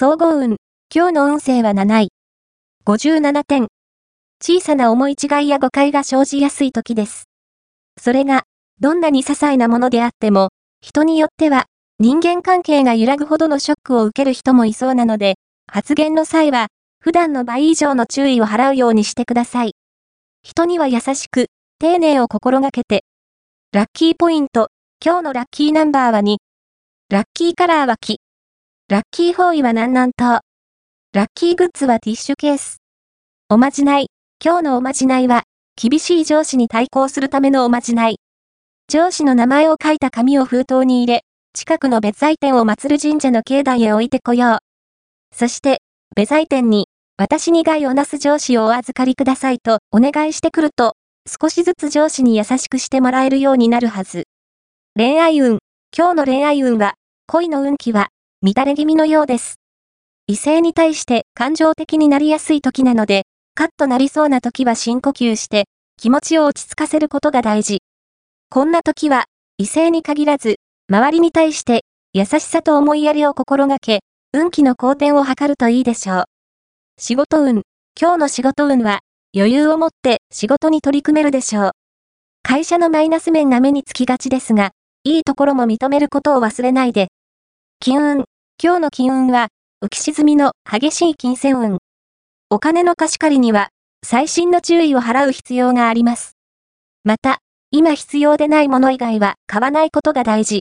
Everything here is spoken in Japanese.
総合運。今日の運勢は7位。57点。小さな思い違いや誤解が生じやすい時です。それが、どんなに些細なものであっても、人によっては、人間関係が揺らぐほどのショックを受ける人もいそうなので、発言の際は、普段の倍以上の注意を払うようにしてください。人には優しく、丁寧を心がけて。ラッキーポイント、今日のラッキーナンバーは2。ラッキーカラーは木。ラッキーフォーイは南南東。ラッキーグッズはティッシュケース。おまじない。今日のおまじないは、厳しい上司に対抗するためのおまじない。上司の名前を書いた紙を封筒に入れ、近くの別財店を祀る神社の境内へ置いてこよう。そして、別財店に、私に害をなす上司をお預かりくださいとお願いしてくると、少しずつ上司に優しくしてもらえるようになるはず。恋愛運。今日の恋愛運は、恋の運気は、乱れ気味のようです。異性に対して感情的になりやすい時なので、カッとなりそうな時は深呼吸して、気持ちを落ち着かせることが大事。こんな時は、異性に限らず、周りに対して、優しさと思いやりを心がけ、運気の好転を図るといいでしょう。仕事運。今日の仕事運は、余裕を持って仕事に取り組めるでしょう。会社のマイナス面が目につきがちですが、いいところも認めることを忘れないで。金運。今日の金運は、浮き沈みの激しい金銭運。お金の貸し借りには、最新の注意を払う必要があります。また、今必要でないもの以外は買わないことが大事。